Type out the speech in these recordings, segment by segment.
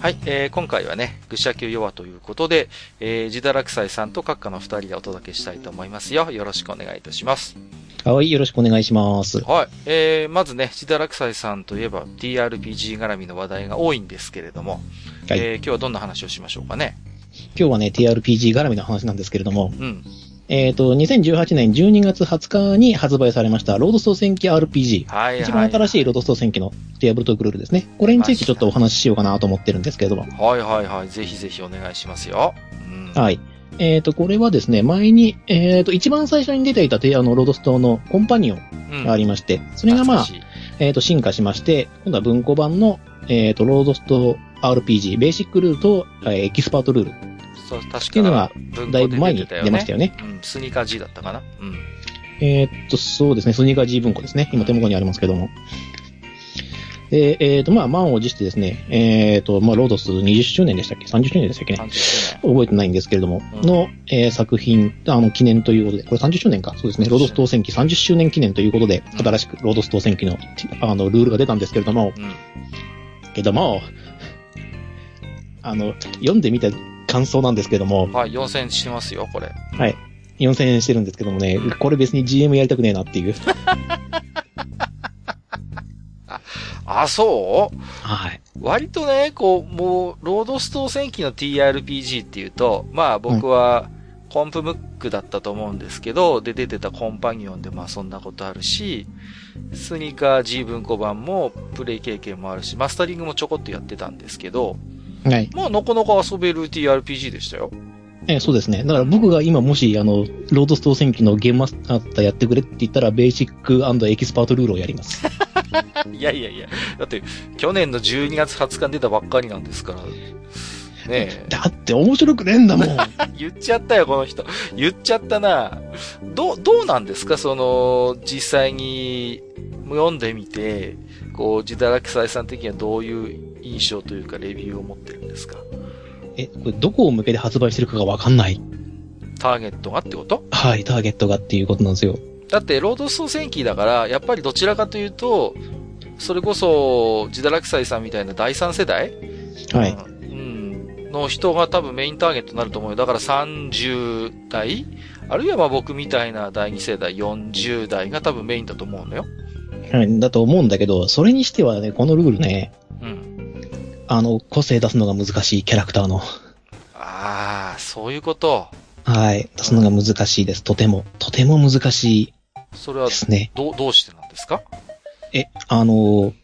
はい、えー、今回はね、愚者級弱ということで、えー、自堕落斎さんと閣下の二人でお届けしたいと思いますよ。よろしくお願いいたします。はい、よろしくお願いします。はい、えー、まずね、自堕落斎さんといえば TRPG 絡みの話題が多いんですけれども、はいえー、今日はどんな話をしましょうかね。今日はね、TRPG 絡みの話なんですけれども、うん。えっ、と、2018年12月20日に発売されました、ロードスト戦記 RPG。はいはい。一番新しいロードスト戦記のディアブルトークルールですね。これについてちょっとお話ししようかなと思ってるんですけれども。はいはいはい。ぜひぜひお願いしますよ。うん。はい。えっ、と、これはですね、前に、えっ、と、一番最初に出ていたテあの、ロードス島のコンパニオンうん。がありまして、それがまあ、えっ、と、進化しまして、今度は文庫版の、えっ、と、ロードス島 RPG、ベーシックルールと、えーエキスパートルールそう、確かっていうのがだいぶ前に出ましたよね。うん、スニーカー G だったかな？うん。えーっと、そうですね、スニーカー G 文庫ですね。今手元にありますけども。で、えーっと、まあ、満を持してですね、えーっと、まあ、ロードス20周年でしたっけ ?30 周年でしたっけね？30周覚えてないんですけれども、うんの、えー作品、あの、記念ということで、これ30周年か？そうですね、ロードス当選記30周年記念ということで、うん新しくロードス当選記の、あの、ルールが出たんですけれども、年。うん。けども、あの、読んでみた感想なんですけども、はい、4000してますよ、これ。はい。4000円してるんですけどもね、これ別に GM やりたくねえなっていう。あ、そう？はい。割とね、こう、もう、ロードスト戦記の TRPG っていうと、まあ僕は、コンプムックだったと思うんですけど、で出てたコンパニオンでまあそんなことあるし、スニーカー G 文庫版もプレイ経験もあるし、マスタリングもちょこっとやってたんですけど、はい。まあなかなか遊べる TRPG でしたよ。えーそうですね。だから僕が今もし、あの、ロードスト戦記のゲームマスターやってくれって言ったら、ベーシックエキスパートルールをやります。いやいやいや、だって、去年の12月20日に出たばっかりなんですから。ねえ。だって面白くねえんだもん。言っちゃったよ、この人。言っちゃったな。どう、どうなんですか？その、実際に読んでみて、こう、自堕落斎さん的にはどういう印象というか、レビューを持ってるんですか？え、これどこを向けて発売してるかがわかんない。ターゲットがってこと？はい、ターゲットがっていうことなんですよ。だって、ロードスト戦記だから、やっぱりどちらかというと、それこそ、自堕落斎さんみたいな第三世代？はい。うん。の人が多分メインターゲットになると思うよ。だから30代？あるいはまあ僕みたいな第2世代、40代が多分メインだと思うのよ。はい、だと思うんだけど、それにしてはね、このルールね、うん。あの、個性出すのが難しいキャラクターの。ああ、そういうこと。はい。出すのが難しいです。とても。とても難しいそれはですね。どう、どうしてなんですか？え、あの、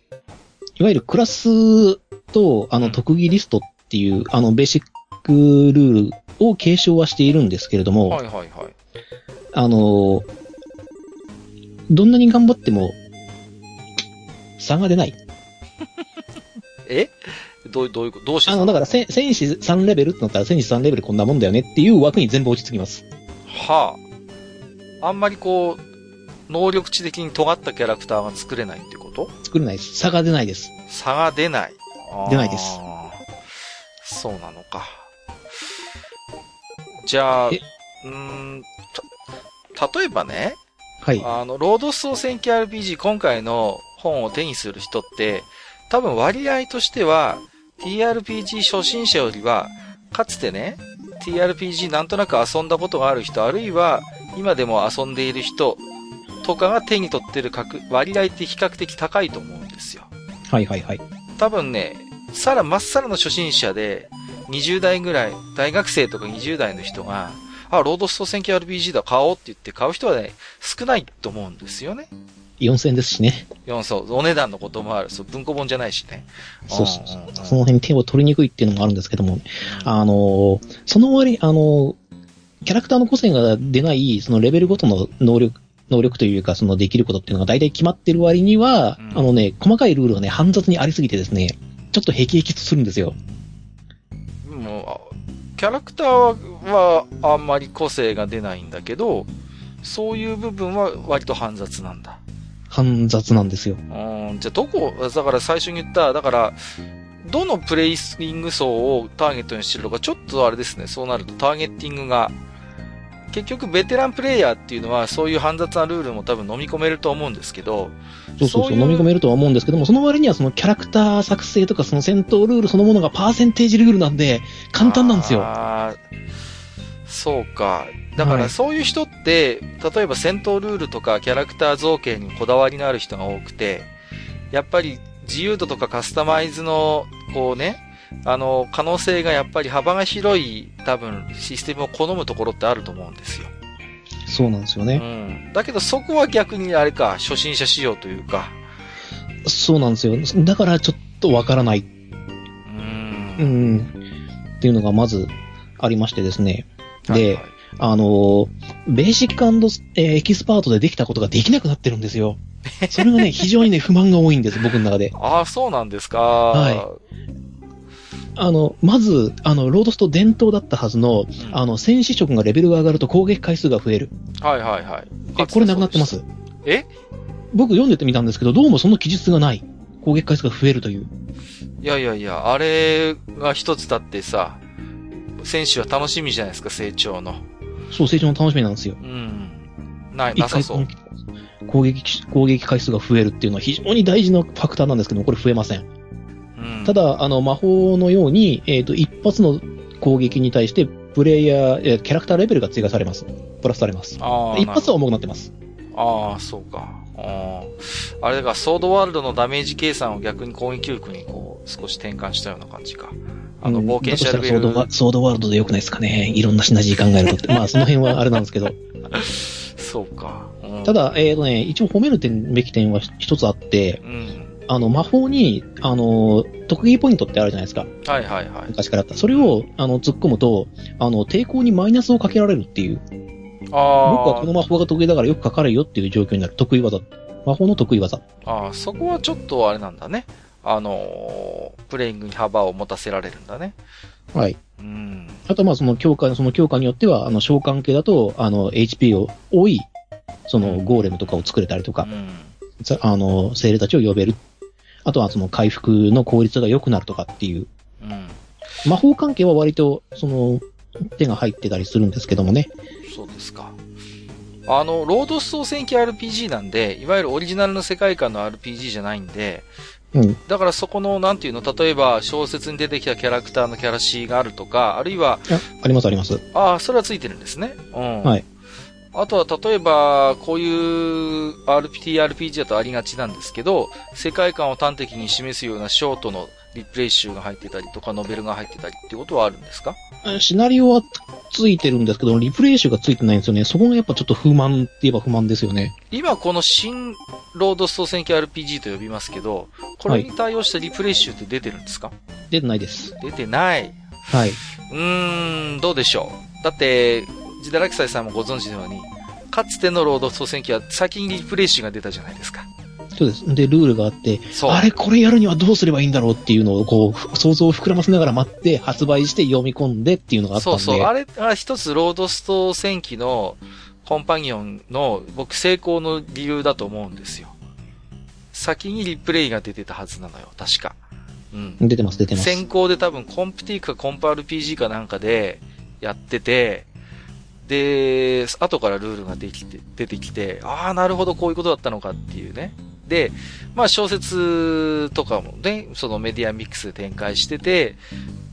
いわゆるクラスと、あの、うん特技リストっていう、あの、ベーシックルールを継承はしているんですけれども、はいはいはい。あの、どんなに頑張っても、差が出ない。え？どう、どういうこと？どうして？あの、だから、せ戦士3レベルってなったら、戦士3レベルこんなもんだよねっていう枠に全部落ち着きます。はあ。あんまりこう、能力値的に尖ったキャラクターが作れないってこと？作れないです。差が出ないです。差が出ない。出ないです。そうなのか。じゃあ、うえーん、た、例えばね、はい。あの、ロードスト戦記 RPG 今回の本を手にする人って、多分割合としては、TRPG 初心者よりは、かつてね、TRPG なんとなく遊んだことがある人、あるいは今でも遊んでいる人とかが手に取ってる確割合って比較的高いと思うんですよ。はいはいはい。多分ね、さら、まっさらの初心者で、20代ぐらい、大学生とか20代の人が、あ、ロードスト戦記 RPG だ、買おうって言って買う人はね、少ないと思うんですよね。4000円ですしね。4そう、お値段のこともある。そう、文庫本じゃないしね。そうそうそうその辺手を取りにくいっていうのもあるんですけども、あの、その割、あの、キャラクターの個性が出ない、そのレベルごとの能力、能力というか、そのできることっていうのが大体決まってる割には、うんあのね、細かいルールがね、煩雑にありすぎてですね、ちょっと辟易とするんですよ。もう、キャラクターはあんまり個性が出ないんだけど、そういう部分は割と煩雑なんだ。煩雑なんですよ。うん、じゃあどこ、だから最初に言った、だから、どのプレイスイング層をターゲットにしてるのか、ちょっとあれですね、そうなるとターゲッティングが結局ベテランプレイヤーっていうのはそういう煩雑なルールも多分飲み込めると思うんですけど、そうそうそう、飲み込めるとは思うんですけども、その割にはそのキャラクター作成とかその戦闘ルールそのものがパーセンテージルールなんで、簡単なんですよ。そうか。だからはいそういう人って、例えば戦闘ルールとかキャラクター造形にこだわりのある人が多くて、やっぱり自由度とかカスタマイズの、こうね、あの、可能性がやっぱり幅が広い多分システムを好むところってあると思うんですよ。そうなんですようね。ん。だけどそこは逆にあれか、初心者仕様というか、そうなんですよ。だからちょっとわからない。うーん。うん。っていうのがまずありましてですね。で、はいはいあのーベーシックえーエキスパートでできたことができなくなってるんですよ。それがね、非常にね、不満が多いんです、僕の中で。ああ、そうなんですか。はあの、まず、あの、ロードスト伝統だったはずの、うんあの、戦士色がレベルが上がると攻撃回数が増える。はいはいはい。え、これなくなってます？え？僕読んでてみたんですけど、どうもその記述がない。攻撃回数が増えるという。いやいやいや、あれが一つだってさ、選手は楽しみじゃないですか、成長の。そう、成長の楽しみなんですよ。うん。ない、なさそう。攻撃、攻撃回数が増えるっていうのは非常に大事なファクターなんですけども、これ増えません。うんた、だ、あの、魔法のように、えっ、と、一発の攻撃に対して、プレイヤー、えーキャラクターレベルが追加されます。プラスされます。ああ、一発は重くなってます。ああ、そうか。あああれだから、ソードワールドのダメージ計算を逆に攻撃力にこう、少し転換したような感じか。あの、うん冒険者ルだとしたらソードワソールドでよくないですかね。いろんなシナジー考えるとって。まあ、その辺はあれなんですけど。そうか。うんた、だ、えっ、とね、一応褒める点べき点は一つあって、うん。あの、魔法に、あの、特技ポイントってあるじゃないですか。はいはいはい。昔からあった。それを、あの、突っ込むと、あの、抵抗にマイナスをかけられるっていう。僕はあこの魔法が得意だからよくかかるよっていう状況になる。得意技。魔法の得意技。あ、ああ、そこはちょっとあれなんだね。あのープレイングに幅を持たせられるんだね。はい。うん。あと、まあ、その強化、その強化によっては、あの、召喚系だと、あの、HP を多い、その、ゴーレムとかを作れたりとか、うん。さあの、精霊たちを呼べる。あとは、その、回復の効率が良くなるとかっていう。うん。魔法関係は割と、その、手が入ってたりするんですけどもね。そうですか。あの、ロードスト戦記 RPG なんで、いわゆるオリジナルの世界観の RPG じゃないんで、うん。だからそこの、なんていうの、例えば小説に出てきたキャラクターのキャラシーがあるとか、あるいは、あありますあります。ああ、それはついてるんですね。うん。はい。あとは、例えば、こういう RPTRPG だとありがちなんですけど、世界観を端的に示すようなショートのリプレイ集が入ってたりとか、ノベルが入ってたりっていうことはあるんですか？シナリオはついてるんですけど、リプレイ集がついてないんですよね。そこがやっぱちょっと不満って言えば不満ですよね。今この新ロードスト戦記 RPG と呼びますけど、これに対応したリプレイ集って出てるんですか、出てないです。出てない。はい。うーん、どうでしょう。だって、ジダラキサイさんもご存知のように、かつてのロードスト戦記は先にリプレイ集が出たじゃないですか。そうです。で、ルールがあって。あれこれやるにはどうすればいいんだろうっていうのをこう、ふ想像を膨らませながら待って、発売して読み込んでっていうのがあったんで。そうそう。あれが一つロードスト戦記のコンパニオンの僕成功の理由だと思うんですよ。先にリプレイが出てたはずなのよ。確か。うん。出てます、出てます。先行で多分コンプティークかコンパ RPG かなんかでやってて、で、後からルールができて、出てきて、ああ、なるほど、こういうことだったのかっていうね。で、まあ小説とかもね、そのメディアミックスで展開してて、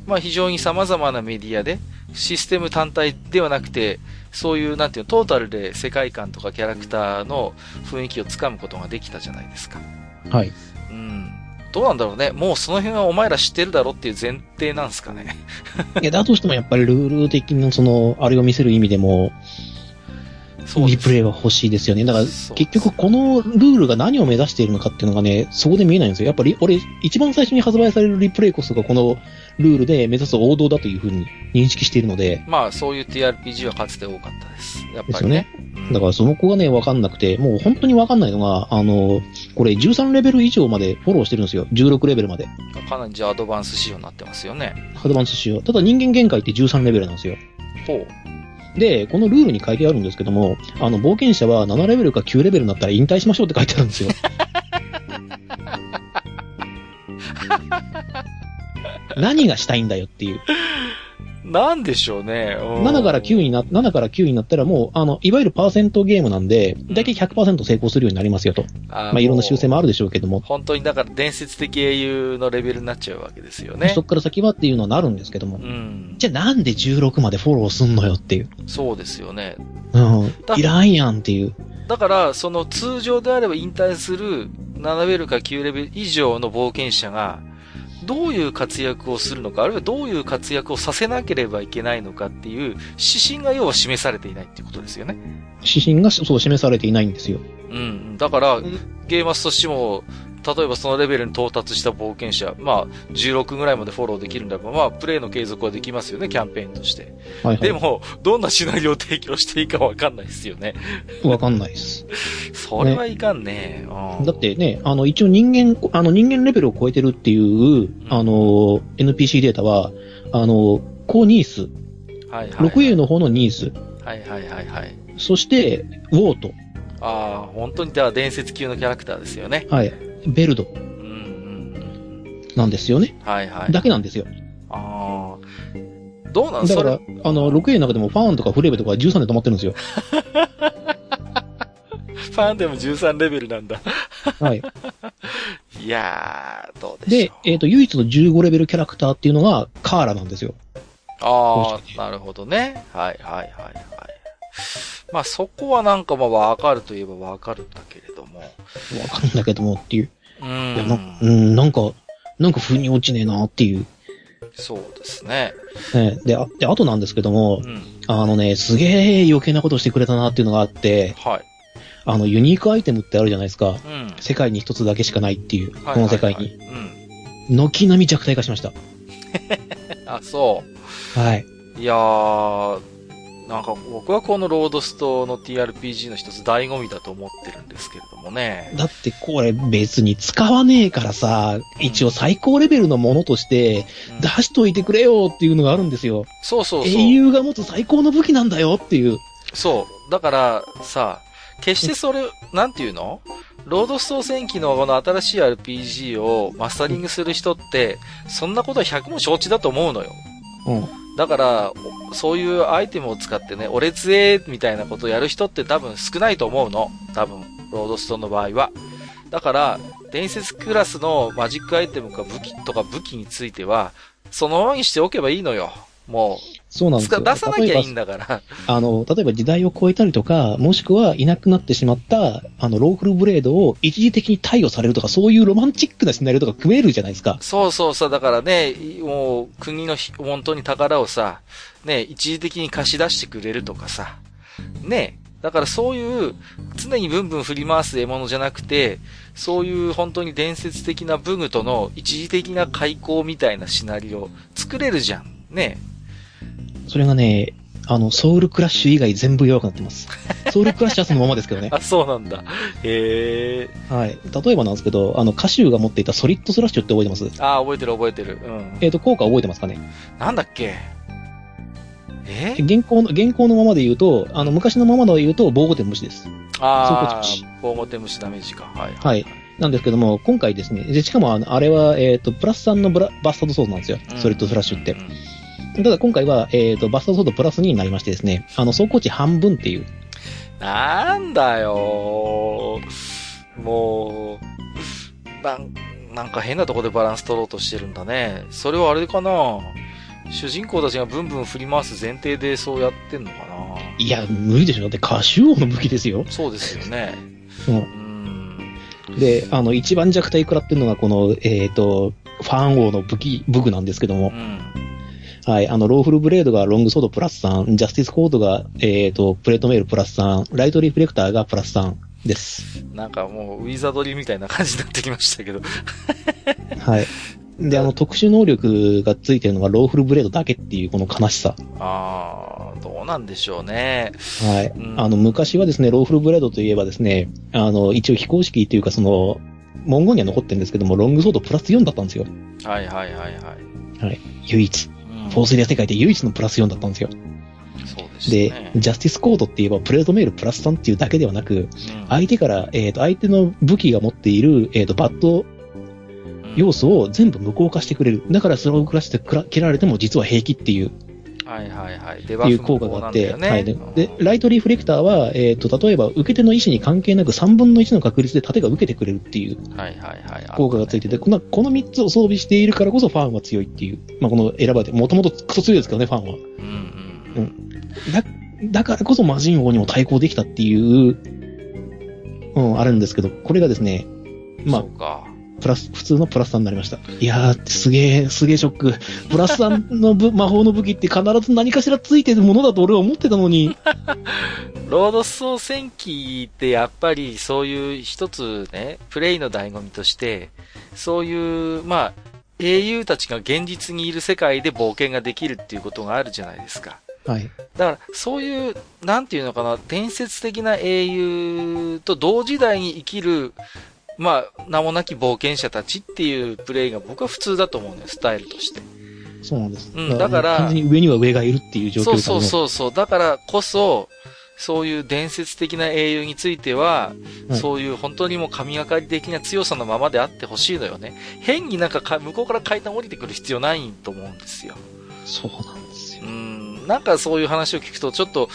まあ非常に様々なメディアで、システム単体ではなくて、そういう、なんていうの、トータルで世界観とかキャラクターの雰囲気をつかむことができたじゃないですか。はい。うん。どうなんだろうね。もうその辺はお前ら知ってるだろっていう前提なんですかね。いや、だとしてもやっぱりルール的なその、あれを見せる意味でも、リプレイは欲しいですよね。だから、結局このルールが何を目指しているのかっていうのがね、そこで見えないんですよ。やっぱり俺、一番最初に発売されるリプレイこそがこのルールで目指す王道だというふうに認識しているので、まあ、そういう TRPG はかつて多かったです。やっぱりですよねだからその子がね、わかんなくて、もう本当にわかんないのが、あの、これ13レベル以上までフォローしてるんですよ。16レベルまで。かなりじゃあアドバンス仕様になってますよね。アドバンス仕様。ただ人間限界って13レベルなんですよ。ほう。で、このルールに書いてあるんですけども、あの、冒険者は7レベルか9レベルになったら引退しましょうって書いてあるんですよ。何がしたいんだよっていう。なんでしょうね。うん7から9にな、7から9になったらもう、あの、いわゆるパーセントゲームなんで、だいたい100%成功するようになりますよと。あまあ、いろんな修正ももあるでしょうけどもう。本当にだから伝説的英雄のレベルになっちゃうわけですよねそ。っから先はっていうのはなるんですけども。うん。じゃあなんで16までフォローすんのよっていう。そうですよね。うんだ。いらんやんっていう。だから、その通常であれば引退する7レベルか9レベル以上の冒険者が、どういう活躍をするのか、あるいはどういう活躍をさせなければいけないのかっていう指針が要は示されていないっていうことですよね。指針がそう示されていないんですよ。うん。だから、ゲーマスとしても、例えばそのレベルに到達した冒険者、まあ、16ぐらいまでフォローできるんだらば、まあ、プレイの継続はできますよね、キャンペーンとして。はいはい。でも、どんなシナリオを提供していいかわかんないですよね。わかんないです。それはいかんね。うんだってね、あの、一応人間、あの、人間レベルを超えてるっていう、あの、NPC データは、あの、高ニース、はいはい、はい。6A の方のニース、はいはいはいはい。そして、ウォート、ああ、本当に、だから伝説級のキャラクターですよね。はい、ベルド。なんですよね。はいはい。だけなんですよ。ああ。どうなんだからあの、6A の中でもファーンとかフレーベとか13で止まってるんですよ。ファンでも13レベルなんだ。はい。いやー、どうでしょう。、でえっ、と、唯一の15レベルキャラクターっていうのがカーラなんですよ。ああ、なるほどね。はいはいはいはい。まあそこはなんかまあわかるといえばわかるんだけれども。わかるんだけどもっていう。ういやなん。うん、なんか、なんか腑に落ちねえなっていう。そうですね。ね、で、あ、で、あとなんですけどもう、ん。あのね、すげえ余計なことしてくれたなっていうのがあって、はい。あの、ユニークアイテムってあるじゃないですか。うん。世界に一つだけしかないっていう、はいこの世界はいに。うん。軒並み弱体化しました。あ、そはい。う。いやー、なんか僕はこのロードストの TRPG の一つ醍醐味だと思ってるんですけれどもね。だってこれ別に使わねえからさ、一応最高レベルのものとしてうん出しといてくれよっていうのがあるんですよ。そうそうそう。英雄が持つ最高の武器なんだよっていう。そう。だから、さ、決してそれ、なんていうの？ロードス島戦記のこの新しい RPG をマスタリングする人って、そんなことは100も承知だと思うのよ。うん。だから、そういうアイテムを使ってね、俺つえーみたいなことをやる人って多分少ないと思うの。多分、ロードストーンの場合は。だから、伝説クラスのマジックアイテムか武器とか武器については、そのままにしておけばいいのよ。もう、そうなんですよ。出さなきゃいいんだから。ばあの、例えば時代を超えたりとか、もしくはいなくなってしまった、あの、ローフルブレードを一時的に貸与されるとか、そういうロマンチックなシナリオとか組めるじゃないですか。そうそうさ、だからね、いもう、国のひ本当に宝をさ、ね、一時的に貸し出してくれるとかさ、ね、だからそういう、常にブンブン振り回す獲物じゃなくて、そういう本当に伝説的なブグとの一時的な開口みたいなシナリオ作れるじゃん。ね。それがね、あの、ソウルクラッシュ以外全部弱くなってます。ソウルクラッシュはそのままですけどね。あ、そうなんだ。へえ。はい。例えばなんですけど、あの、歌手が持っていたソリッドスラッシュって覚えてます？あ、覚えてる覚えてる。うん。えっ、と、効果覚えてますかね？なんだっけ？え？現行の、現行のままで言うと、あの、昔のままで言うと、防護点無視です。ああそうこ、ボーモテムシダメージか。はい。はい。なんですけども、今回ですね、でしかもあのあれは、えっ、と、プラス3のブラバスタードソードなんですよ。ソリッドスラッシュってうん。うんうんただ今回は、えっ、と、バスタードソードプラス2になりましてですね、あの、走行値半分っていう。なんだよもう、なん、なんか変なとこでバランス取ろうとしてるんだね。それはあれかな主人公たちがブンブン振り回す前提でそうやってんのかないや、無理でしょ。だってカシュー王の武器ですよ。そうですよね。うんうん。で、あの、一番弱体食らってるのが、この、えっ、と、ファン王の武器、武具なんですけども、うん。はい、あの、ローフルブレードがロングソードプラス3、ジャスティスコードが、えっ、と、プレートメールプラス3、ライトリフレクターがプラス3です。なんかもう、ウィザードリィみたいな感じになってきましたけど。はい。で、あの、特殊能力がついてるのがローフルブレードだけっていうこの悲しさ。あー、どうなんでしょうね。はい。うんあの、昔はですね、ローフルブレードといえばですね、あの、一応非公式っていうかその、文言には残ってるんですけども、ロングソードプラス4だったんですよ。はいはいはいはい。はい。唯一。うんフォーセリア世界で唯一のプラス4だったんですよ。そうでしたで、ね。ジャスティスコードって言えば、プレートメールプラス3っていうだけではなく、うん相手から、えっ、と、相手の武器が持っている、えっ、と、バッド要素を全部無効化してくれる。だからソウルクラッシュでくら切られても実は平気っていう。はいはいはい。いうフ効果があって、なんだはい。でライトリフレクターは、えっ、と、例えば、受け手の意思に関係なく3分の1の確率で盾が受けてくれるっていううんはいはいはい。効果がついてて、この、この3つを装備しているからこそファンは強いっていう。まあ、この選ばれて、もともとクソ強いですけどね、ファンは。うんうんうん。だ、だからこそ魔人王にも対抗できたっていう、うん、あるんですけど、これがですね、まあそうか。プラス、普通のプラス3になりました。いやー、すげえ、すげえショック。プラス3のぶ 魔法の武器って必ず何かしらついてるものだと俺は思ってたのに。ロード総戦記ってやっぱりそういう一つね、プレイの醍醐味として、そういう、まあ、英雄たちが現実にいる世界で冒険ができるっていうことがあるじゃないですか。はい。だから、そういう、なんていうのかな、伝説的な英雄と同時代に生きる、まあ、名もなき冒険者たちっていうプレイが僕は普通だと思うのよ、スタイルとして。そうなんです。うんだから完全に上には上がいるっていう状況そうそうう。そうそう。だからこそ、そういう伝説的な英雄については、はいそういう本当にもう神がかり的な強さのままであってほしいのよね。変になんかか向こうから階段降りてくる必要ないと思うんですよ。そうなんですよう。ん、なんかそういう話を聞くと、ちょっと、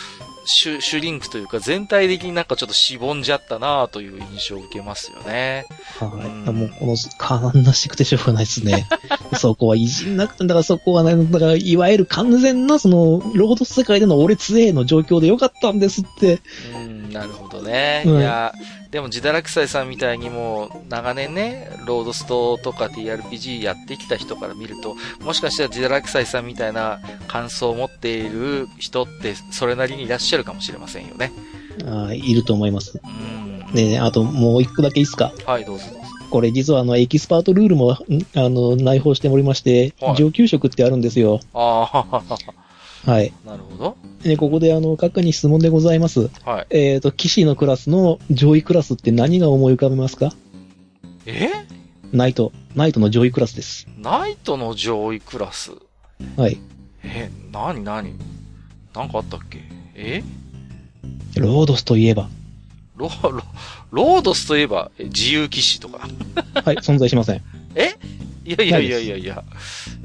シュシュリンクというか、全体的になんかちょっとしぼんじゃったなという印象を受けますよね。はい。うんもうこの、かんなしくてしょうがないですね。そこはいじんなくて、だからそこはね、だからいわゆる完全なその、ロード世界での俺強えの状況でよかったんですって。うん、なるほどね。うんいや、でも、ジダラクサイさんみたいにもう、長年ね、ロードストとか TRPG やってきた人から見ると、もしかしたらジダラクサイさんみたいな感想を持っている人って、それなりにいらっしゃるかもしれませんよね。あーいると思います。うん。で、あともう一個だけいいですか？はい、どうぞ。これ実はあの、エキスパートルールも、んあの、内包しておりましてはい、上級職ってあるんですよ。ああ、はい。なるほど。で、ここであの、閣下に質問でございます。はい。えっ、と、騎士のクラスの上位クラスって何が思い浮かべますか？え？ナイト。ナイトの上位クラスです。ナイトの上位クラス？はい。え、なになになんかあったっけ？え？ロードスといえば。ロ、ロ、ロードスといえば、え自由騎士とか。はい、存在しません。いやいやいやいやいや。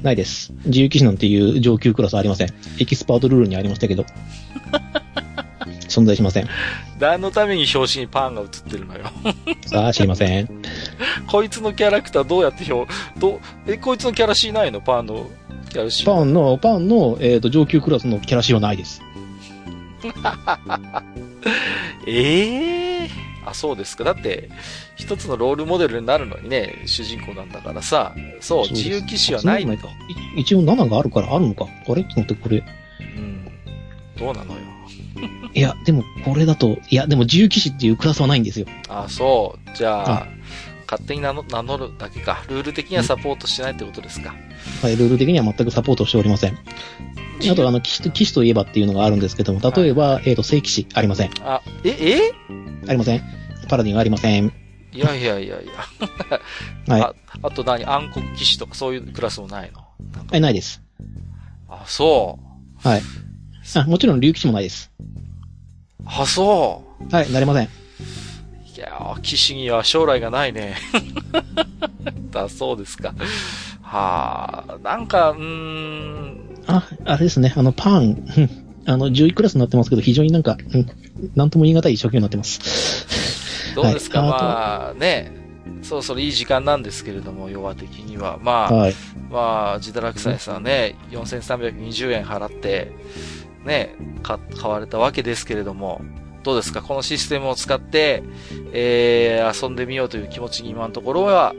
ないです。自由騎士なんていう上級クラスありません。エキスパートルールにありましたけど。存在しません。何のために表紙にパンが映ってるのよ。さあ、知りません。こいつのキャラクターどうやって表、どう、え、こいつのキャラシーないの？パンのキャラシー。パンの、パンの、えっ、と、上級クラスのキャラシーはないです。ええあ、そうですか。だって、一つのロールモデルになるのにね、主人公なんだからさ、そう、自由騎士はないのあそうかい一応7があるからあるのか。あれ？ちょっと待って、これ。うん。どうなのよ。いや、でも、これだと、いや、でも自由騎士っていうクラスはないんですよ。あ、そう。じゃああ、勝手に名乗るだけか。ルール的にはサポートしてないってことですか。はい、ルール的には全くサポートしておりません。あと、あの、騎士と、騎士といえばっていうのがあるんですけども、例えば、えっ、と、正騎士、ありません。あ、え、え？ありません。パラディンありません。いやいやいやいや。はい。ああと何？暗黒騎士とかそういうクラスもないの？はい、ないです。あ、そう。はい。あ、もちろん、竜騎士もないです。あ、そはい、なれません。や士には将来がないね。だそうですか。はあ、なんか、うーん、あ、あれですね、あの、パン、う んあの、10位クラスになってますけど、非常になんか、うん、なんとも言い難い状況になってます。どうですか、はいまあね、そろそろいい時間なんですけれども、弱的には。まあ、はい。まあ、ジダラクサイさんね、4320円払って、ね、か買われたわけですけれども、どうですか？このシステムを使って、えー、遊んでみようという気持ちに今のところは、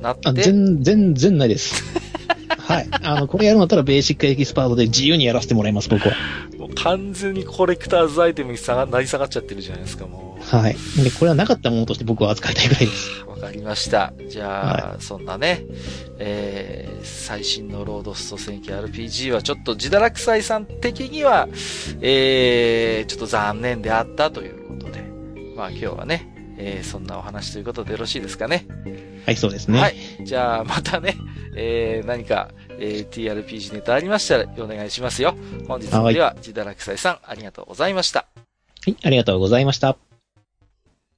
なっあ、て、全、全然ないです。はい。あの、これやるんだったらベーシックエキスパートで自由にやらせてもらいます、僕は。もう完全にコレクターズアイテムに下がなり下がっちゃってるじゃないですか、もはい。で、これはなかったものとして僕は扱いたいぐらいです。う。わかりました。じゃあ、そんなね、えー、最新のロードスト戦記 RPG はちょっとジダラクサイさん的には、えー、ちょっと残念であったということで、まあ今日はね、えー、そんなお話ということでよろしいですかね？はい、そうですね。はい。じゃあ、またね、えー、何か、えー、TRPG ネタありましたらお願いしますよ。本日もでは、ジダラクサイさん、ありがとうございました。はい、ありがとうございました。